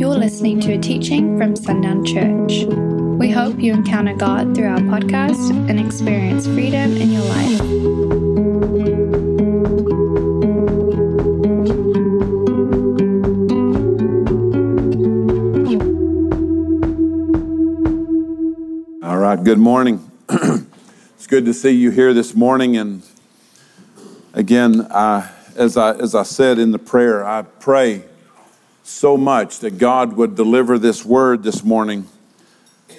You're listening to a teaching from Sundown Church. We hope you encounter God through our podcast and experience freedom in your life. All right, good morning. it's good to see you here this morning. And again, I, as, I, as I said in the prayer, I pray so much that God would deliver this word this morning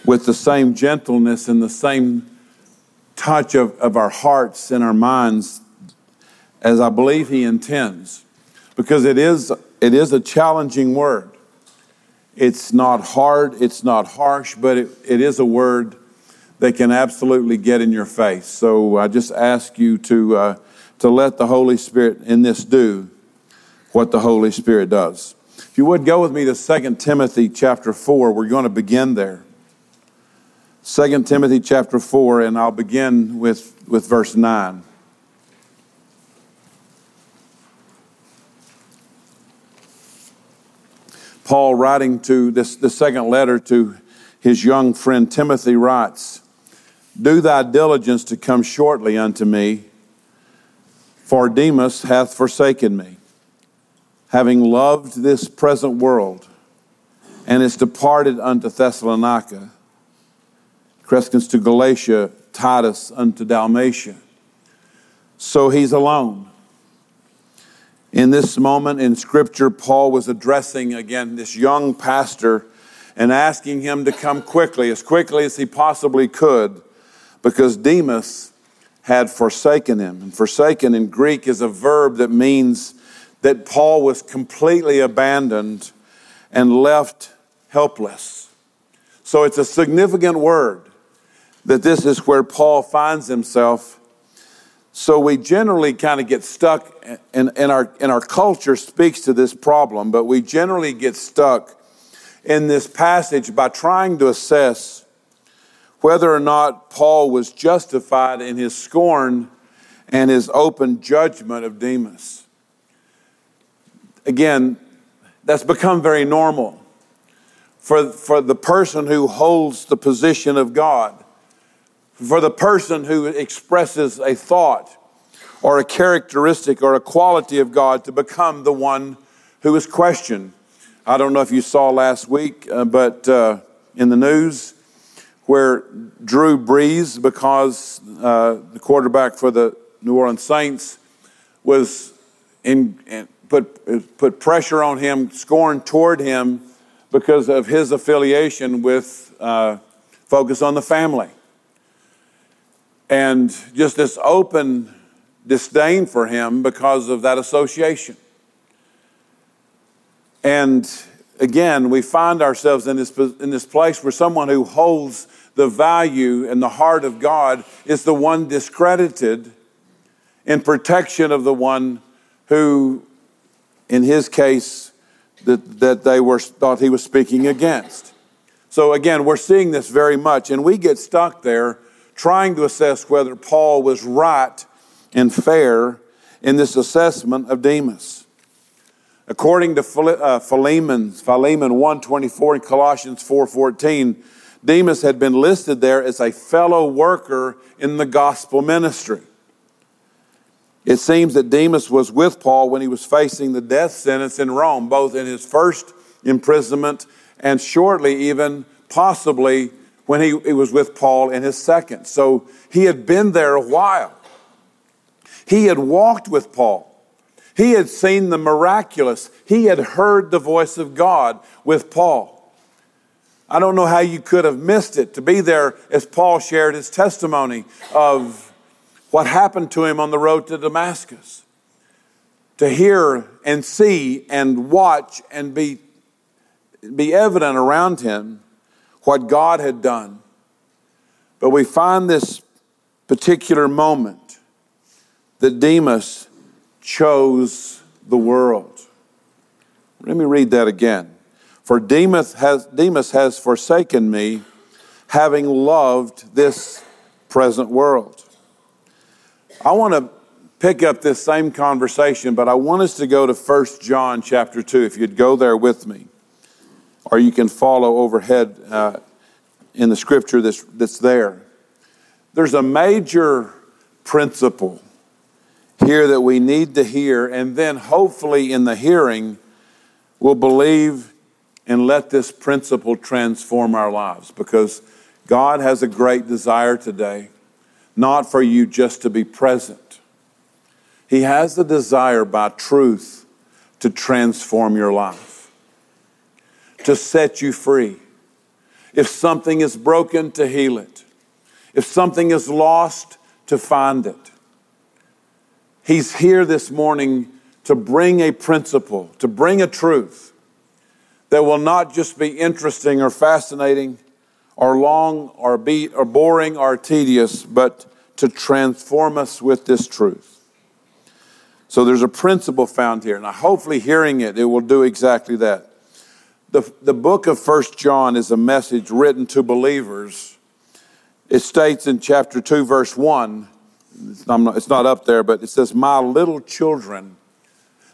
with the same gentleness and the same touch of, of our hearts and our minds as I believe He intends. Because it is, it is a challenging word. It's not hard, it's not harsh, but it, it is a word that can absolutely get in your face. So I just ask you to, uh, to let the Holy Spirit in this do what the Holy Spirit does. If you would go with me to 2 Timothy chapter 4, we're going to begin there. 2 Timothy chapter 4, and I'll begin with, with verse 9. Paul, writing to this, the second letter to his young friend Timothy, writes, Do thy diligence to come shortly unto me, for Demas hath forsaken me, having loved this present world, and is departed unto Thessalonica, Crescens to Galatia, Titus unto Dalmatia. So he's alone. In this moment in Scripture, Paul was addressing again this young pastor and asking him to come quickly, as quickly as he possibly could, because Demas had forsaken him. And forsaken in Greek is a verb that means that Paul was completely abandoned and left helpless. So it's a significant word that this is where Paul finds himself so we generally kind of get stuck, and, and, our, and our culture speaks to this problem, but we generally get stuck in this passage by trying to assess whether or not Paul was justified in his scorn and his open judgment of Demas. Again, that's become very normal for, for the person who holds the position of God for the person who expresses a thought or a characteristic or a quality of God to become the one who is questioned. I don't know if you saw last week, uh, but uh, in the news, where Drew Brees, because uh, the quarterback for the New Orleans Saints, was in, in put put pressure on him, scorn toward him because of his affiliation with uh, Focus on the Family and just this open disdain for him because of that association. And again, we find ourselves in this, in this place where someone who holds the value and the heart of God is the one discredited in protection of the one who, in his case, that, that they were thought he was speaking against. So again, we're seeing this very much, and we get stuck there trying to assess whether Paul was right and fair in this assessment of Demas. According to uh, Philemon, Philemon 1.24 and Colossians 4.14, Demas had been listed there as a fellow worker in the gospel ministry. It seems that Demas was with Paul when he was facing the death sentence in Rome, both in his first imprisonment and shortly, even possibly, when he, he was with Paul in his second. So he had been there a while. He had walked with Paul. He had seen the miraculous. He had heard the voice of God with Paul. I don't know how you could have missed it to be there as Paul shared his testimony of what happened to him on the road to Damascus. To hear and see and watch and be, be evident around him what God had done. But we find this particular moment that Demas chose the world. Let me read that again. For Demas has, Demas has forsaken me, having loved this present world. I want to pick up this same conversation, but I want us to go to 1 John chapter 2, if you'd go there with me. or you can follow overhead uh, in the scripture that's, that's there. There's a major principle here that we need to hear, and then hopefully in the hearing, we'll believe and let this principle transform our lives because God has a great desire today, not for you just to be present. He has the desire by truth to transform your life, to set you free. If something is broken, to heal it. If something is lost, to find it. He's here this morning to bring a principle, to bring a truth that will not just be interesting or fascinating or long or beat or boring or tedious, but to transform us with this truth. So there's a principle found here, and hopefully hearing it, it will do exactly that. The, the book of First John is a message written to believers. It states in chapter 2, verse 1, it's not, it's not up there, but it says, My little children,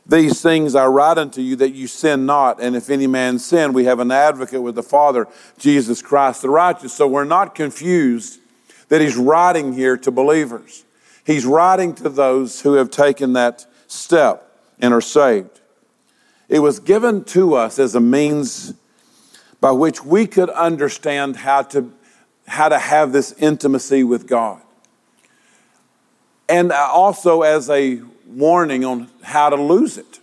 these things I write unto you that you sin not. And if any man sin, we have an advocate with the Father, Jesus Christ the righteous. So we're not confused that he's writing here to believers. He's writing to those who have taken that step and are saved. It was given to us as a means by which we could understand how to, how to have this intimacy with God and also as a warning on how to lose it.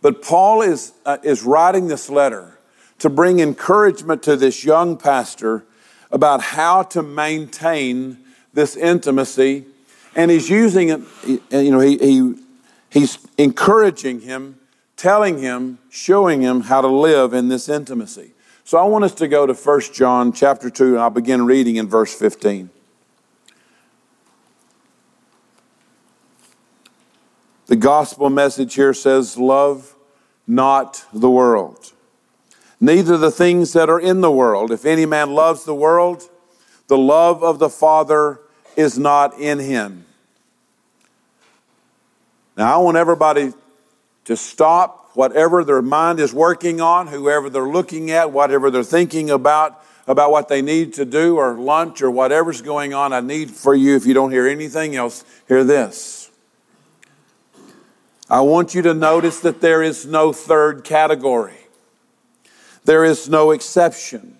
But Paul is, uh, is writing this letter to bring encouragement to this young pastor about how to maintain this intimacy. And he's using it, you know, he, he, he's encouraging him, telling him, showing him how to live in this intimacy. So I want us to go to 1 John chapter 2, and I'll begin reading in verse 15. The gospel message here says, Love not the world, neither the things that are in the world. If any man loves the world, the love of the Father is not in him. Now, I want everybody to stop whatever their mind is working on, whoever they're looking at, whatever they're thinking about, about what they need to do or lunch or whatever's going on. I need for you, if you don't hear anything else, hear this. I want you to notice that there is no third category. There is no exception.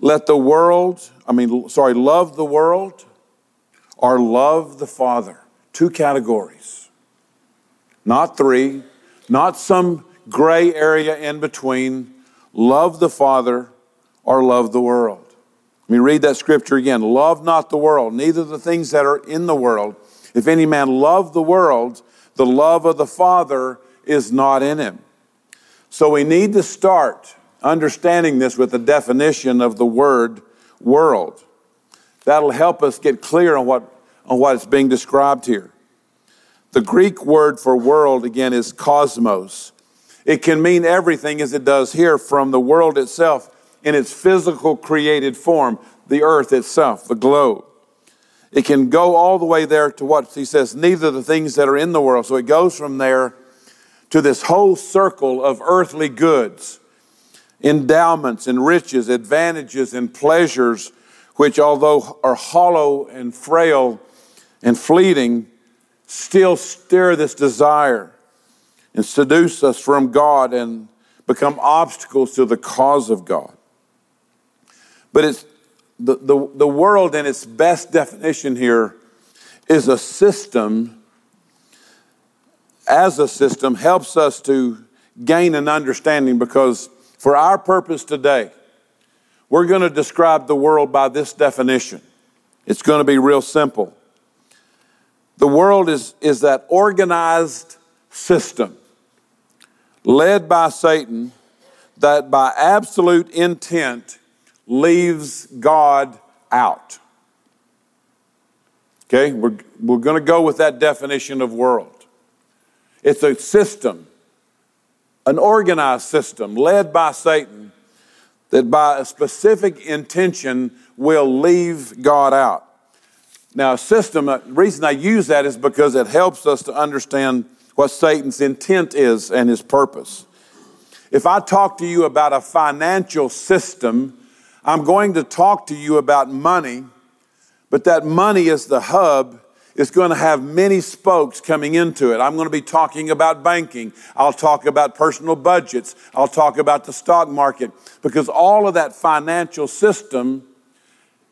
Let the world, I mean, sorry, love the world or love the Father. Two categories. Not three, not some gray area in between. Love the Father or love the world. Let me read that scripture again. Love not the world, neither the things that are in the world. If any man love the world, the love of the Father is not in him. So we need to start understanding this with the definition of the word world. That'll help us get clear on what, on what is being described here. The Greek word for world, again, is cosmos. It can mean everything as it does here from the world itself in its physical created form, the earth itself, the globe. It can go all the way there to what he says, neither the things that are in the world. So it goes from there to this whole circle of earthly goods, endowments and riches, advantages and pleasures, which, although are hollow and frail and fleeting, still stir this desire and seduce us from God and become obstacles to the cause of God. But it's the, the, the world, in its best definition here, is a system, as a system, helps us to gain an understanding because for our purpose today, we're going to describe the world by this definition. It's going to be real simple. The world is, is that organized system led by Satan that by absolute intent leaves God out. Okay, we're, we're going to go with that definition of world. It's a system, an organized system led by Satan that by a specific intention will leave God out. Now, a system, the reason I use that is because it helps us to understand what Satan's intent is and his purpose. If I talk to you about a financial system, I'm going to talk to you about money, but that money is the hub. It's going to have many spokes coming into it. I'm going to be talking about banking. I'll talk about personal budgets. I'll talk about the stock market because all of that financial system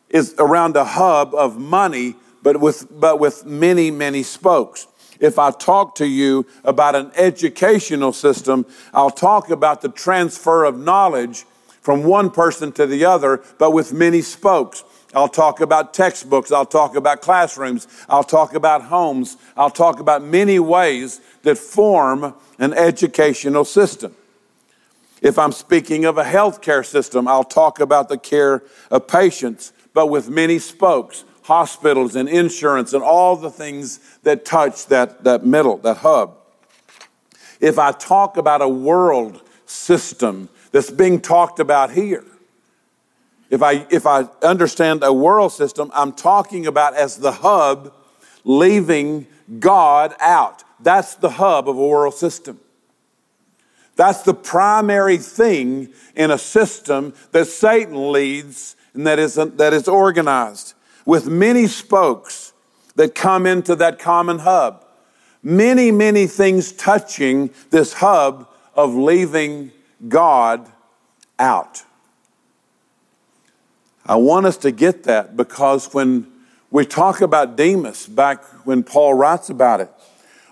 is around a hub of money, but with, but with many, many spokes. If I talk to you about an educational system, I'll talk about the transfer of knowledge from one person to the other, but with many spokes. I'll talk about textbooks. I'll talk about classrooms. I'll talk about homes. I'll talk about many ways that form an educational system. If I'm speaking of a healthcare system, I'll talk about the care of patients, but with many spokes, hospitals and insurance and all the things that touch that, that middle, that hub. If I talk about a world system, that's being talked about here. If I, if I understand a world system, I'm talking about as the hub leaving God out. That's the hub of a world system. That's the primary thing in a system that Satan leads and that is, that is organized with many spokes that come into that common hub. Many, many things touching this hub of leaving God out. I want us to get that because when we talk about Demas, back when Paul writes about it,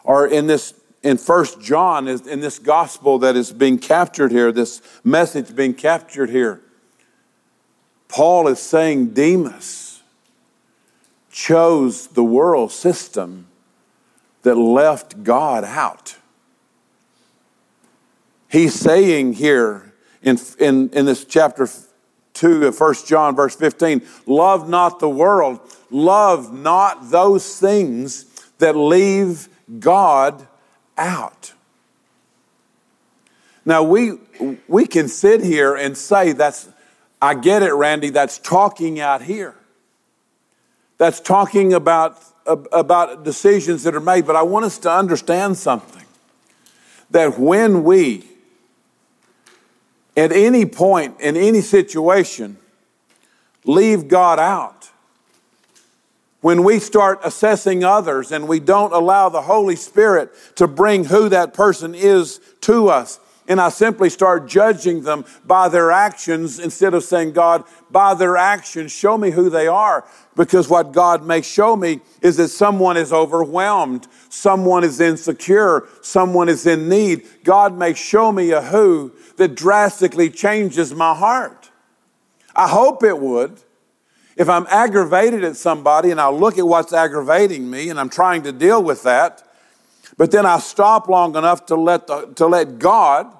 or in this in First John, in this gospel that is being captured here, this message being captured here, Paul is saying Demas chose the world system that left God out. He's saying here in, in, in this chapter 2 of 1 John, verse 15, love not the world, love not those things that leave God out. Now, we, we can sit here and say, that's, I get it, Randy, that's talking out here. That's talking about, about decisions that are made, but I want us to understand something that when we at any point in any situation, leave God out. When we start assessing others and we don't allow the Holy Spirit to bring who that person is to us, and I simply start judging them by their actions instead of saying, God, by their actions, show me who they are. Because what God may show me is that someone is overwhelmed, someone is insecure, someone is in need. God may show me a who that drastically changes my heart. I hope it would. If I'm aggravated at somebody and I look at what's aggravating me and I'm trying to deal with that, but then I stop long enough to let, the, to let God,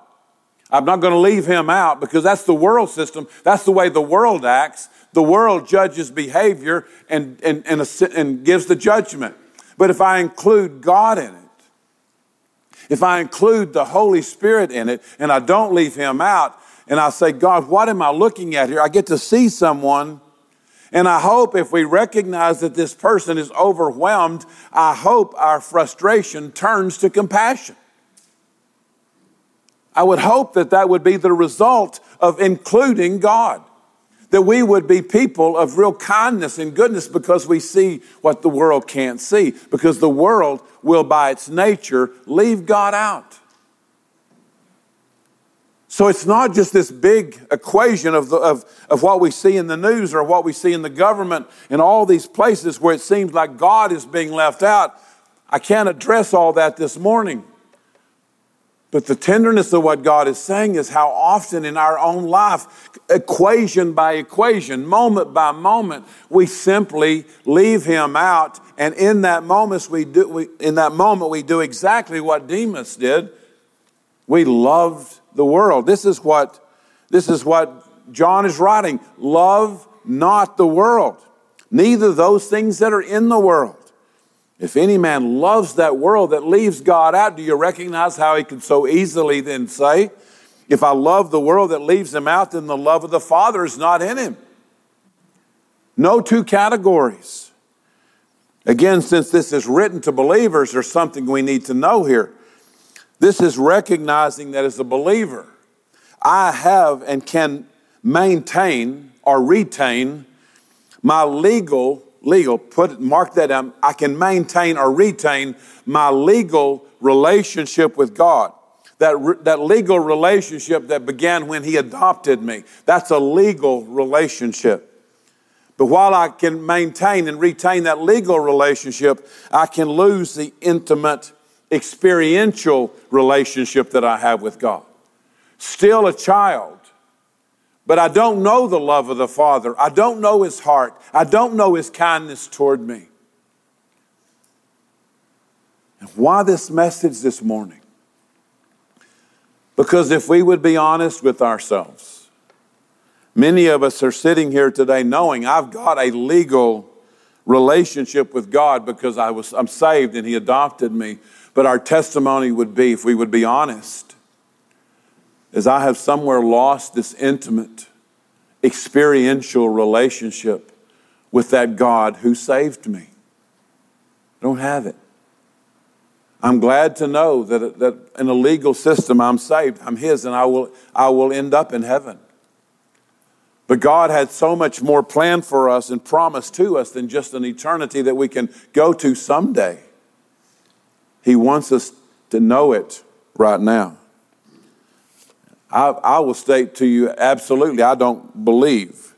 I'm not going to leave him out because that's the world system. That's the way the world acts. The world judges behavior and, and, and, and gives the judgment. But if I include God in it, if I include the Holy Spirit in it and I don't leave him out, and I say, God, what am I looking at here? I get to see someone. And I hope if we recognize that this person is overwhelmed, I hope our frustration turns to compassion. I would hope that that would be the result of including God that we would be people of real kindness and goodness because we see what the world can't see, because the world will, by its nature, leave God out. So it's not just this big equation of, the, of, of what we see in the news or what we see in the government and all these places where it seems like God is being left out. I can't address all that this morning. But the tenderness of what God is saying is how often in our own life, equation by equation, moment by moment, we simply leave Him out. And in that moment, we do, we, in that moment, we do exactly what Demas did. We loved the world. This is what, this is what John is writing. Love not the world, neither those things that are in the world. If any man loves that world that leaves God out, do you recognize how he could so easily then say, If I love the world that leaves him out, then the love of the Father is not in him? No two categories. Again, since this is written to believers, there's something we need to know here. This is recognizing that as a believer, I have and can maintain or retain my legal legal put mark that down I can maintain or retain my legal relationship with God that, that legal relationship that began when he adopted me that's a legal relationship but while I can maintain and retain that legal relationship, I can lose the intimate, experiential relationship that I have with God. Still a child, but I don't know the love of the Father. I don't know His heart. I don't know His kindness toward me. And why this message this morning? Because if we would be honest with ourselves, Many of us are sitting here today knowing I've got a legal relationship with God because I was, I'm saved and He adopted me. But our testimony would be, if we would be honest, is I have somewhere lost this intimate, experiential relationship with that God who saved me. I don't have it. I'm glad to know that, that in a legal system I'm saved. I'm His and I will, I will end up in heaven. But God had so much more planned for us and promised to us than just an eternity that we can go to someday. He wants us to know it right now. I, I will state to you absolutely, I don't believe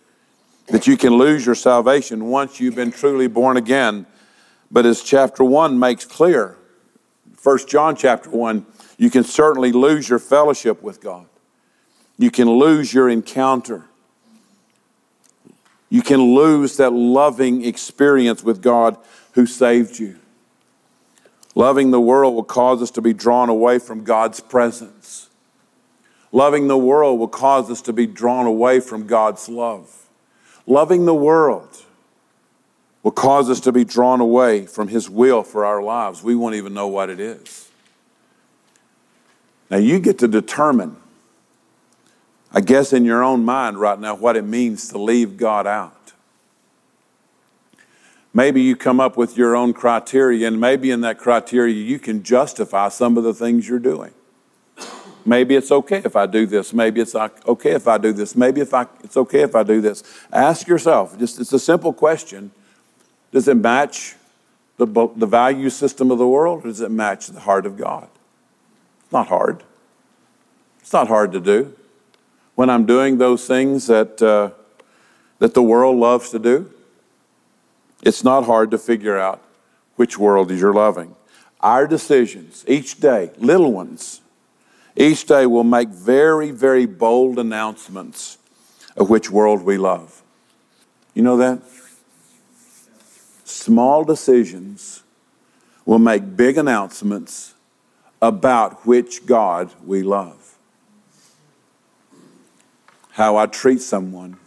that you can lose your salvation once you've been truly born again. But as chapter 1 makes clear, 1 John chapter 1, you can certainly lose your fellowship with God. You can lose your encounter you can lose that loving experience with God who saved you. Loving the world will cause us to be drawn away from God's presence. Loving the world will cause us to be drawn away from God's love. Loving the world will cause us to be drawn away from His will for our lives. We won't even know what it is. Now, you get to determine I guess in your own mind right now what it means to leave God out. Maybe you come up with your own criteria, and maybe in that criteria you can justify some of the things you're doing. Maybe it's okay if I do this. Maybe it's okay if I do this. Maybe if I, it's okay if I do this. Ask yourself, just it's a simple question. Does it match the, the value system of the world or does it match the heart of God? It's not hard. It's not hard to do when I'm doing those things that, uh, that the world loves to do, it's not hard to figure out which world you're loving. Our decisions each day, little ones, each day will make very, very bold announcements of which world we love. You know that? Small decisions will make big announcements about which God we love how I treat someone,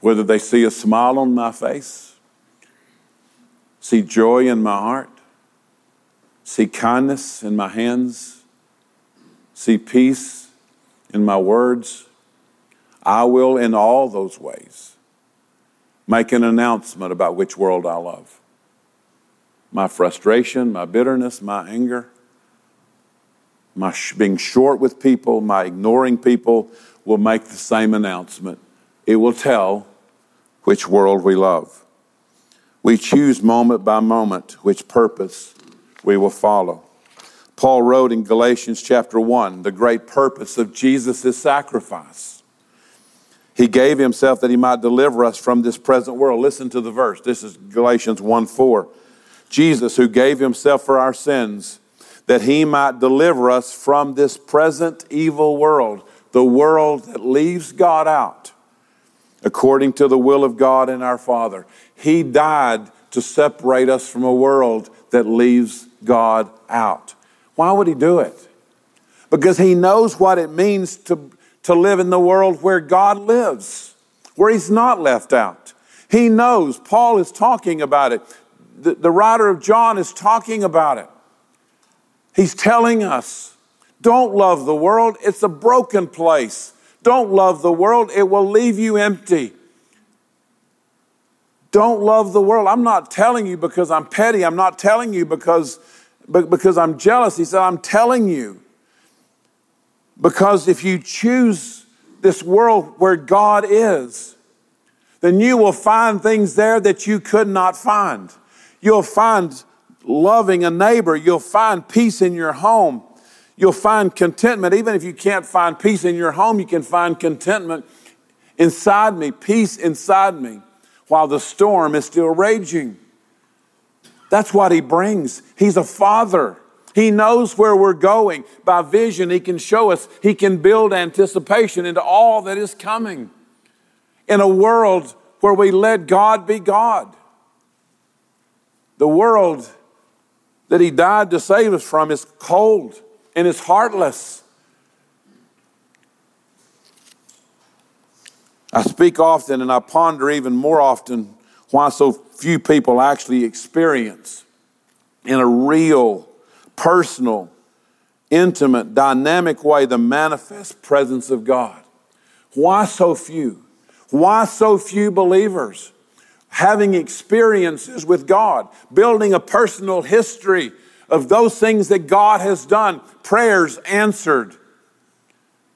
whether they see a smile on my face, see joy in my heart, see kindness in my hands, see peace in my words. I will, in all those ways, make an announcement about which world I love. My frustration, my bitterness, my anger, my sh- being short with people, my ignoring people, will make the same announcement. It will tell which world we love. We choose moment by moment which purpose we will follow. Paul wrote in Galatians chapter 1 the great purpose of Jesus' sacrifice. He gave himself that he might deliver us from this present world. Listen to the verse. This is Galatians 1 4. Jesus, who gave himself for our sins, that he might deliver us from this present evil world the world that leaves God out according to the will of God and our Father. He died to separate us from a world that leaves God out. Why would He do it? Because He knows what it means to, to live in the world where God lives, where He's not left out. He knows. Paul is talking about it. The, the writer of John is talking about it. He's telling us don't love the world, it's a broken place. Don't love the world, it will leave you empty. Don't love the world. I'm not telling you because I'm petty. I'm not telling you because, because I'm jealous. He said, I'm telling you Because if you choose this world where God is, then you will find things there that you could not find. You'll find loving a neighbor. You'll find peace in your home. You'll find contentment. Even if you can't find peace in your home, you can find contentment inside me, peace inside me, while the storm is still raging. That's what he brings. He's a father. He knows where we're going. By vision, He can show us, He can build anticipation into all that is coming in a world where we let God be God. The world that He died to save us from is cold and is heartless. I speak often and I ponder even more often why so few people actually experience in a real personal, intimate, dynamic way the manifest presence of God. Why so few? Why so few believers having experiences with God, building a personal history of those things that God has done, prayers answered,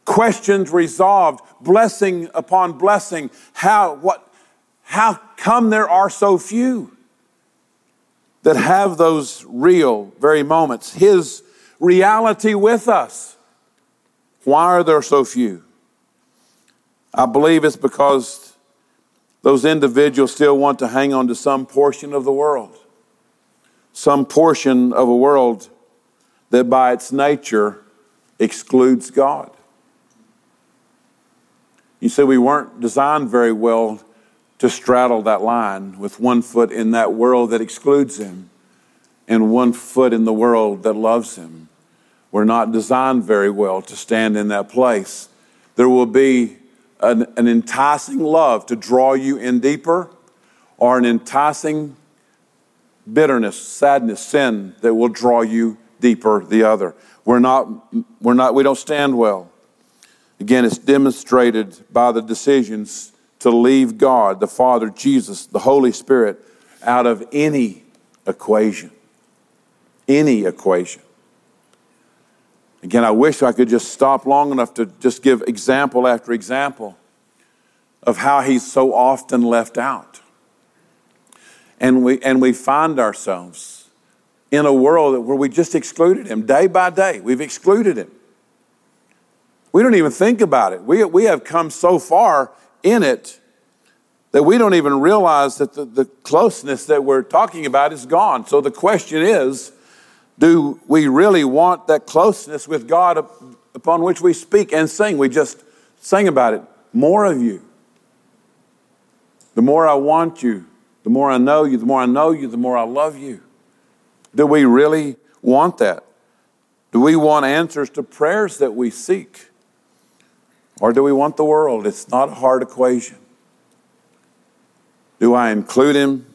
questions resolved, blessing upon blessing. How, what, how come there are so few? that have those real, very moments, His reality with us. Why are there so few? I believe it's because those individuals still want to hang on to some portion of the world, some portion of a world that by its nature excludes God. You see, we weren't designed very well to straddle that line with one foot in that world that excludes him and one foot in the world that loves him. We're not designed very well to stand in that place. There will be an, an enticing love to draw you in deeper, or an enticing bitterness, sadness, sin that will draw you deeper the other. We're not, we're not, we don't stand well. Again, it's demonstrated by the decisions to leave God, the Father, Jesus, the Holy Spirit out of any equation. Any equation. Again, I wish I could just stop long enough to just give example after example of how he's so often left out. And we, and we find ourselves in a world where we just excluded him day by day. We've excluded him. We don't even think about it. We, we have come so far in it that we don't even realize that the, the closeness that we're talking about is gone. So the question is do we really want that closeness with God upon which we speak and sing? We just sing about it. More of you. The more I want you, the more I know you, the more I know you, the more I love you. Do we really want that? Do we want answers to prayers that we seek? Or do we want the world? It's not a hard equation. Do I include him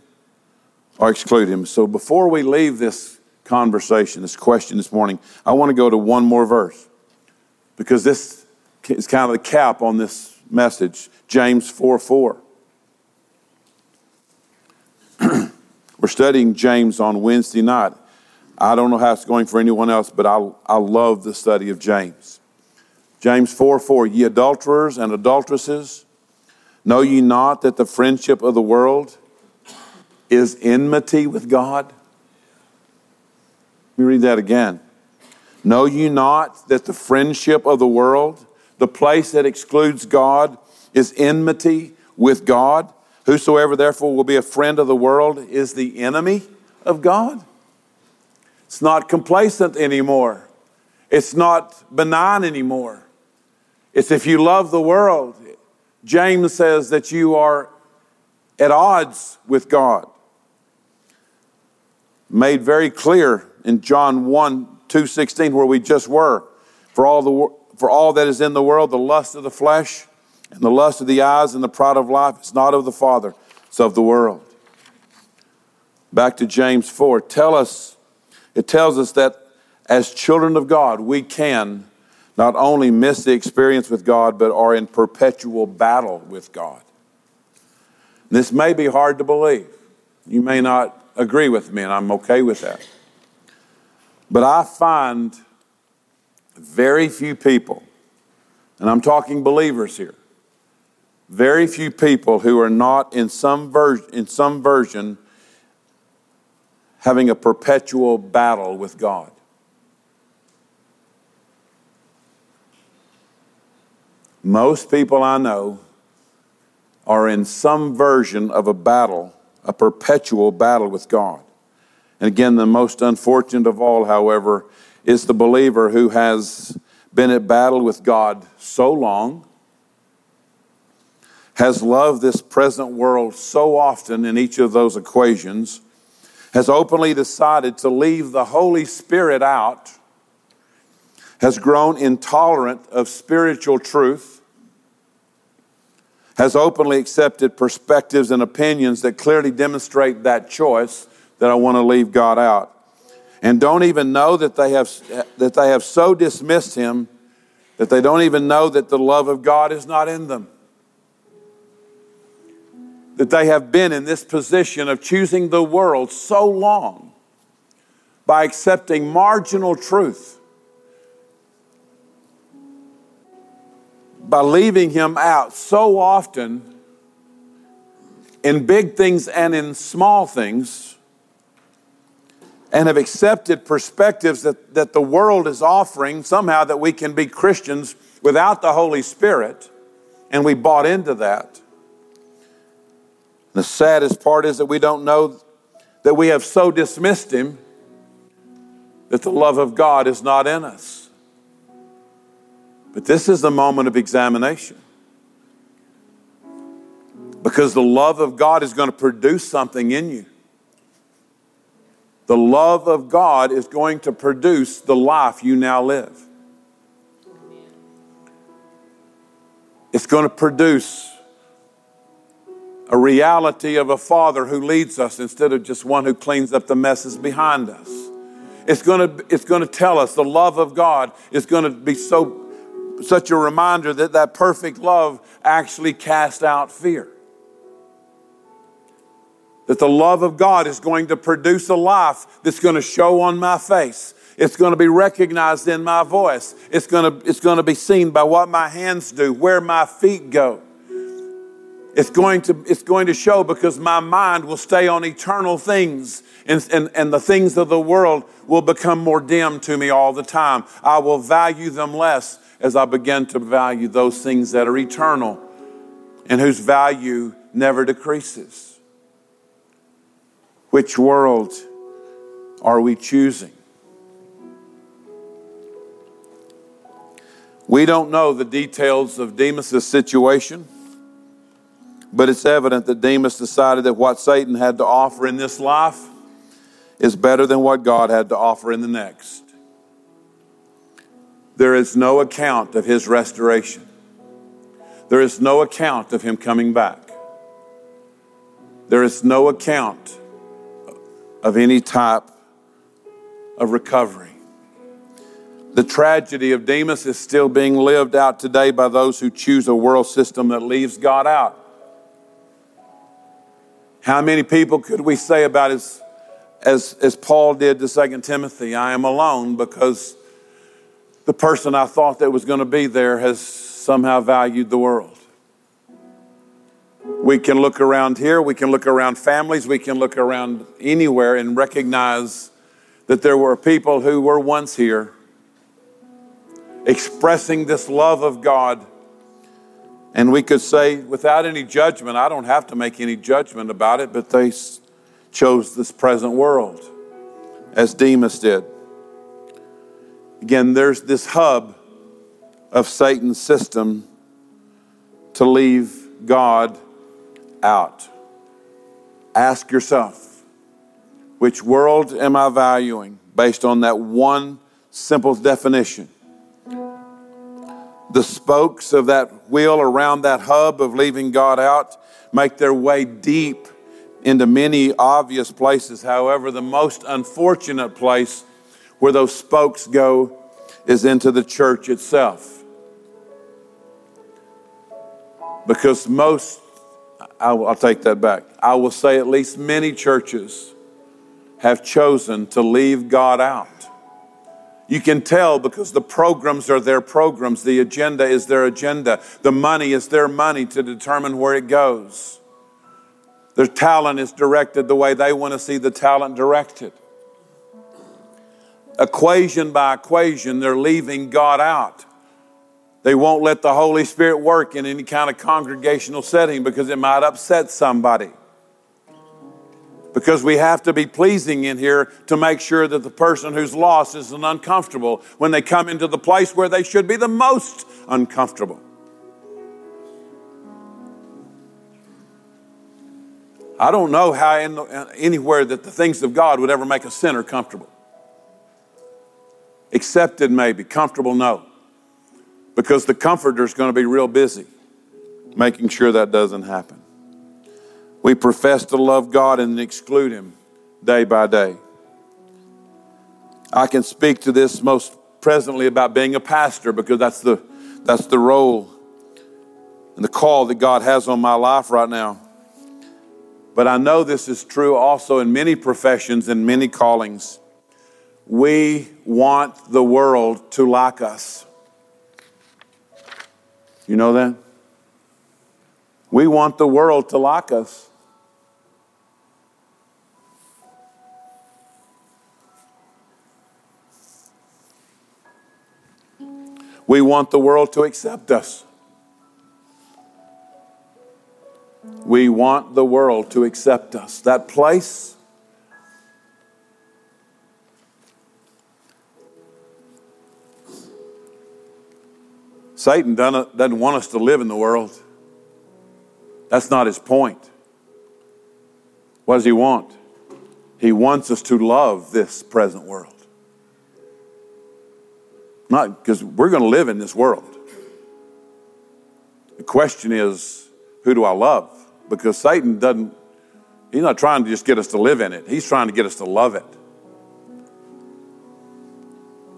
or exclude him? So before we leave this conversation, this question this morning, I want to go to one more verse because this is kind of the cap on this message James 4 4. We're studying James on Wednesday night. I don't know how it's going for anyone else, but I, I love the study of James. James 4 4, ye adulterers and adulteresses, know ye not that the friendship of the world is enmity with God? Let me read that again. Know ye not that the friendship of the world, the place that excludes God, is enmity with God? Whosoever therefore will be a friend of the world is the enemy of God. It's not complacent anymore. It's not benign anymore. It's if you love the world, James says that you are at odds with God. Made very clear in John 1 2:16 where we just were. For all the for all that is in the world, the lust of the flesh and the lust of the eyes and the pride of life is not of the Father, it's of the world. Back to James 4. Tell us, it tells us that as children of God, we can not only miss the experience with God, but are in perpetual battle with God. This may be hard to believe. You may not agree with me, and I'm okay with that. But I find very few people and I'm talking believers here, very few people who are not in some, ver- in some version having a perpetual battle with God. Most people I know are in some version of a battle, a perpetual battle with God. And again, the most unfortunate of all, however, is the believer who has been at battle with God so long, has loved this present world so often in each of those equations, has openly decided to leave the Holy Spirit out, has grown intolerant of spiritual truth, has openly accepted perspectives and opinions that clearly demonstrate that choice that I want to leave God out and don't even know that they have, that they have so dismissed him that they don't even know that the love of God is not in them. That they have been in this position of choosing the world so long by accepting marginal truth, by leaving him out so often in big things and in small things and have accepted perspectives that, that the world is offering somehow that we can be Christians without the Holy Spirit, and we bought into that. The saddest part is that we don't know that we have so dismissed Him that the love of God is not in us. But this is the moment of examination. Because the love of God is going to produce something in you. The love of God is going to produce the life you now live. It's going to produce a reality of a father who leads us instead of just one who cleans up the messes behind us. It's going to, it's going to tell us the love of God is going to be so, such a reminder that that perfect love actually casts out fear that the love of God is going to produce a life that's going to show on my face. It's going to be recognized in my voice. It's going to, it's going to be seen by what my hands do, where my feet go. It's going to, it's going to show because my mind will stay on eternal things and, and, and the things of the world will become more dim to me all the time. I will value them less as I begin to value those things that are eternal and whose value never decreases. Which world are we choosing? We don't know the details of Demas' situation, but it's evident that Demas decided that what Satan had to offer in this life is better than what God had to offer in the next. There is no account of his restoration. There is no account of him coming back. There is no account of any type of recovery. The tragedy of Demas is still being lived out today by those who choose a world system that leaves God out. How many people could we say about as, as, as Paul did to 2 Timothy, I am alone because the person I thought that was going to be there has somehow valued the world. We can look around here, we can look around families, we can look around anywhere and recognize that there were people who were once here expressing this love of God. And we could say, without any judgment, I don't have to make any judgment about it, but they chose this present world, as Demas did. Again, there's this hub of Satan's system to leave God out. Ask yourself, which world am I valuing based on that one simple definition? The spokes of that wheel around that hub of leaving God out make their way deep into many obvious places. However, the most unfortunate place where those spokes go is into the church itself. Because most I, will take that back. I will say at least many churches have chosen to leave God out. You can tell because the programs are their programs, the agenda is their agenda, the money is their money to determine where it goes. Their talent is directed the way they want to see the talent directed. Equation by equation, they're leaving God out. They won't let the Holy Spirit work in any kind of congregational setting because it might upset somebody because we have to be pleasing in here to make sure that the person who's lost isn't uncomfortable when they come into the place where they should be the most uncomfortable. I don't know how in the, anywhere that the things of God would ever make a sinner comfortable. Accepted, maybe. Comfortable, no. Because the comforter is going to be real busy making sure that doesn't happen. We profess to love God and exclude Him day by day. I can speak to this most presently about being a pastor because that's the, that's the role and the call that God has on my life right now. But I know this is true also in many professions and many callings. We want the world to like us. You know that? We want the world to like us. We want the world to accept us. We want the world to accept us. That place Satan doesn't want us to live in the world. That's not his point. What does he want? He wants us to love this present world. Not because we're going to live in this world. The question is, who do I love? Because Satan doesn't, he's not trying to just get us to live in it, he's trying to get us to love it.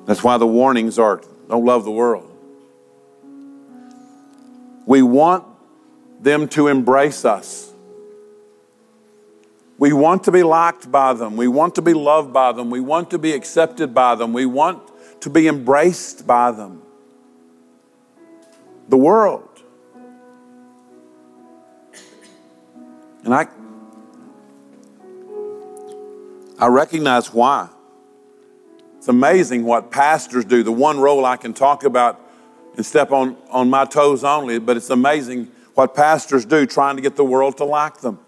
That's why the warnings are don't love the world. We want them to embrace us. We want to be liked by them. We want to be loved by them. We want to be accepted by them. We want to be embraced by them. The world. And I, I recognize why. It's amazing what pastors do. The one role I can talk about and step on, on my toes only, but it's amazing what pastors do trying to get the world to like them,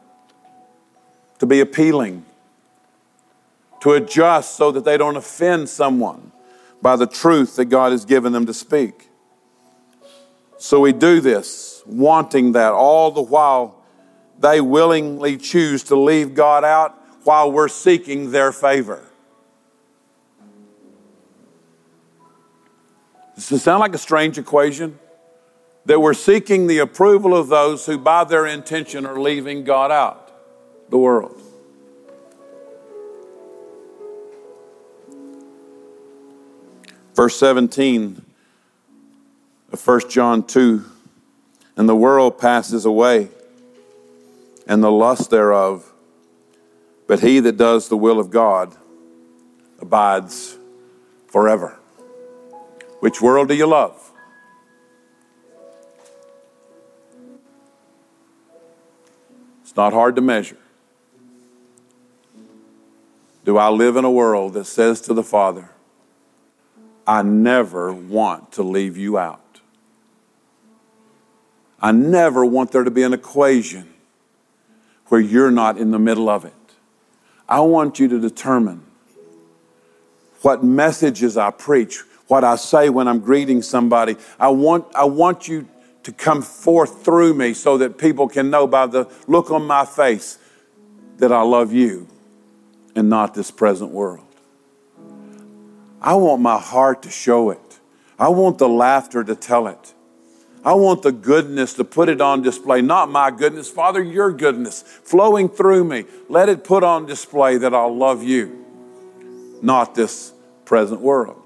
to be appealing, to adjust so that they don't offend someone by the truth that God has given them to speak. So we do this, wanting that all the while they willingly choose to leave God out while we're seeking their favor. Does it sound like a strange equation? That we're seeking the approval of those who, by their intention, are leaving God out, the world. Verse 17 of 1 John 2 And the world passes away, and the lust thereof, but he that does the will of God abides forever. Which world do you love? It's not hard to measure. Do I live in a world that says to the Father, I never want to leave you out. I never want there to be an equation where you're not in the middle of it. I want you to determine what messages I preach, what I say when I'm greeting somebody. I want, I want you to come forth through me so that people can know by the look on my face that I love you and not this present world. I want my heart to show it. I want the laughter to tell it. I want the goodness to put it on display. Not my goodness, Father, your goodness flowing through me. Let it put on display that I'll love you, not this present world.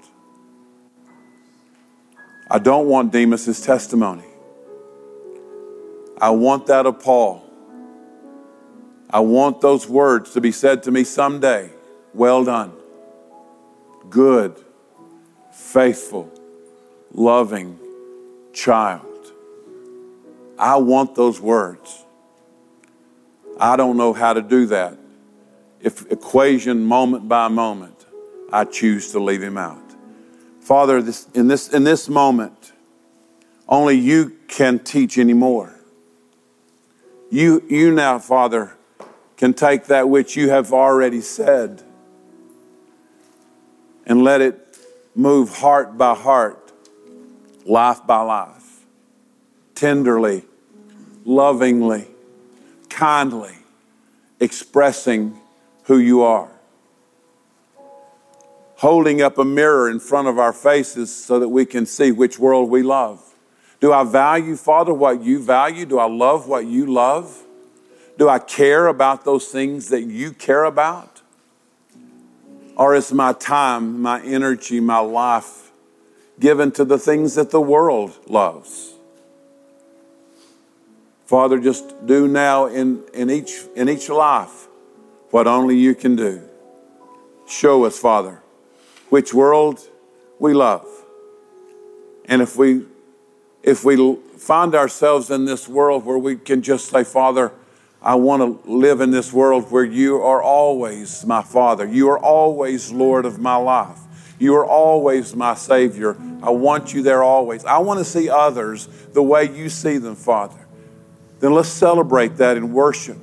I don't want Demas's testimony. I want that of Paul. I want those words to be said to me someday. Well done good faithful, loving child. I want those words. I don't know how to do that. If equation moment by moment, I choose to leave him out. Father, this, in, this, in this moment, only you can teach anymore. You, you now, Father, can take that which you have already said and let it move heart by heart, life by life, tenderly, lovingly, kindly, expressing who you are. Holding up a mirror in front of our faces so that we can see which world we love. Do I value, Father, what you value? Do I love what you love? Do I care about those things that you care about? Or is my time, my energy, my life given to the things that the world loves? Father, just do now in, in, each, in each life what only you can do. Show us, Father, which world we love. And if we if we find ourselves in this world where we can just say, Father, I want to live in this world where you are always my Father. You are always Lord of my life. You are always my Savior. I want you there always. I want to see others the way you see them, Father. Then let's celebrate that in worship.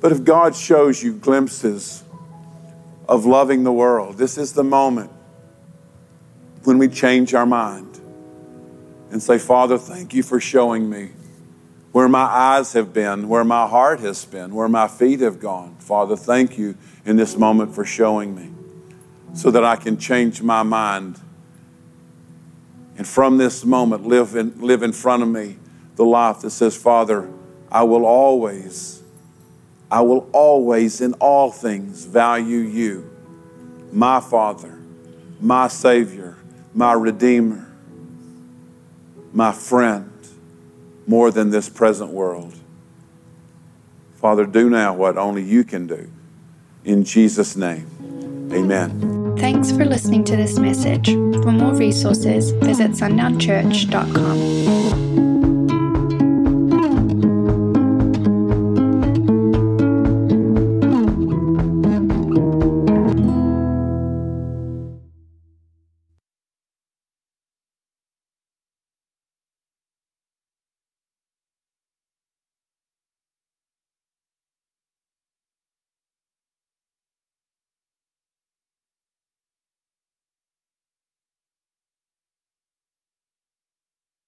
But if God shows you glimpses of loving the world, this is the moment when we change our mind and say, Father, thank you for showing me where my eyes have been, where my heart has been, where my feet have gone. Father, thank you in this moment for showing me so that I can change my mind. And from this moment, live in, live in front of me the life that says, Father, I will always, I will always in all things value you, my Father, my Savior, my Redeemer, my friend more than this present world. Father, do now what only you can do. In Jesus' name, amen. Thanks for listening to this message. For more resources, visit sundownchurch.com.